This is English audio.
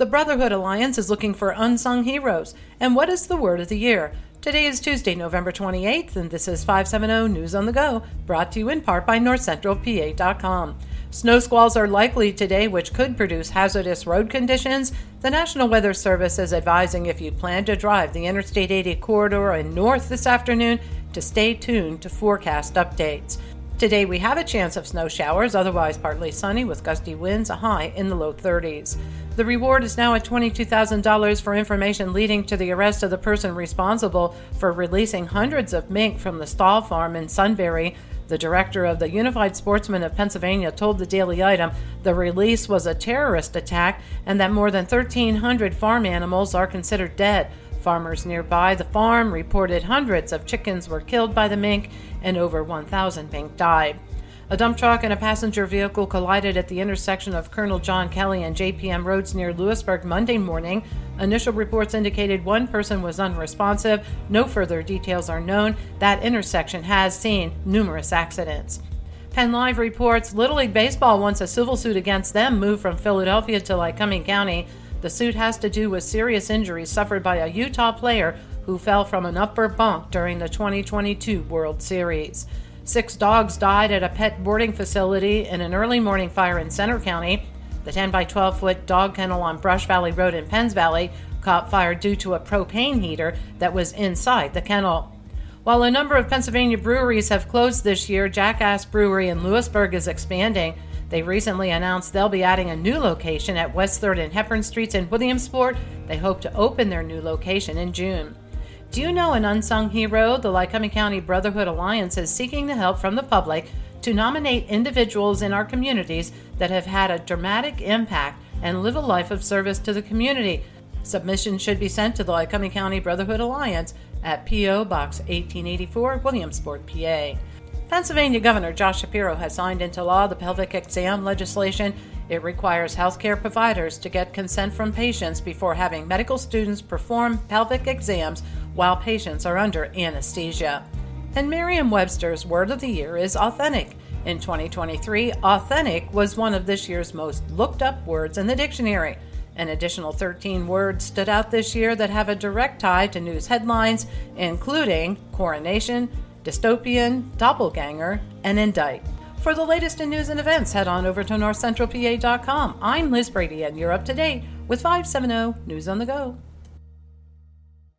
The Brotherhood Alliance is looking for unsung heroes. And what is the word of the year? Today is Tuesday, November 28th, and this is 570 News on the Go, brought to you in part by NorthCentralPA.com. Snow squalls are likely today, which could produce hazardous road conditions. The National Weather Service is advising if you plan to drive the Interstate 80 corridor and north this afternoon to stay tuned to forecast updates. Today we have a chance of snow showers, otherwise partly sunny with gusty winds, a high in the low 30s. The reward is now at $22,000 for information leading to the arrest of the person responsible for releasing hundreds of mink from the Stahl farm in Sunbury. The director of the Unified Sportsmen of Pennsylvania told the Daily Item the release was a terrorist attack and that more than 1,300 farm animals are considered dead. Farmers nearby the farm reported hundreds of chickens were killed by the mink and over 1,000 mink died. A dump truck and a passenger vehicle collided at the intersection of Colonel John Kelly and JPM roads near Lewisburg Monday morning. Initial reports indicated one person was unresponsive. No further details are known. That intersection has seen numerous accidents. Penn Live reports Little League Baseball wants a civil suit against them moved from Philadelphia to Lycoming County. The suit has to do with serious injuries suffered by a Utah player who fell from an upper bunk during the 2022 World Series. Six dogs died at a pet boarding facility in an early morning fire in Centre County. The 10 by 12 foot dog kennel on Brush Valley Road in Penns Valley caught fire due to a propane heater that was inside the kennel. While a number of Pennsylvania breweries have closed this year, Jackass Brewery in Lewisburg is expanding. They recently announced they'll be adding a new location at West 3rd and Hepburn Streets in Williamsport. They hope to open their new location in June. Do you know an unsung hero? The Lycoming County Brotherhood Alliance is seeking the help from the public to nominate individuals in our communities that have had a dramatic impact and live a life of service to the community. Submissions should be sent to the Lycoming County Brotherhood Alliance at P.O. Box 1884, Williamsport, PA. Pennsylvania Governor Josh Shapiro has signed into law the pelvic exam legislation. It requires healthcare providers to get consent from patients before having medical students perform pelvic exams while patients are under anesthesia. And Merriam Webster's word of the year is authentic. In 2023, authentic was one of this year's most looked up words in the dictionary. An additional 13 words stood out this year that have a direct tie to news headlines, including coronation, dystopian, doppelganger, and indict. For the latest in news and events, head on over to northcentralpa.com. I'm Liz Brady, and you're up to date with 570 News on the Go.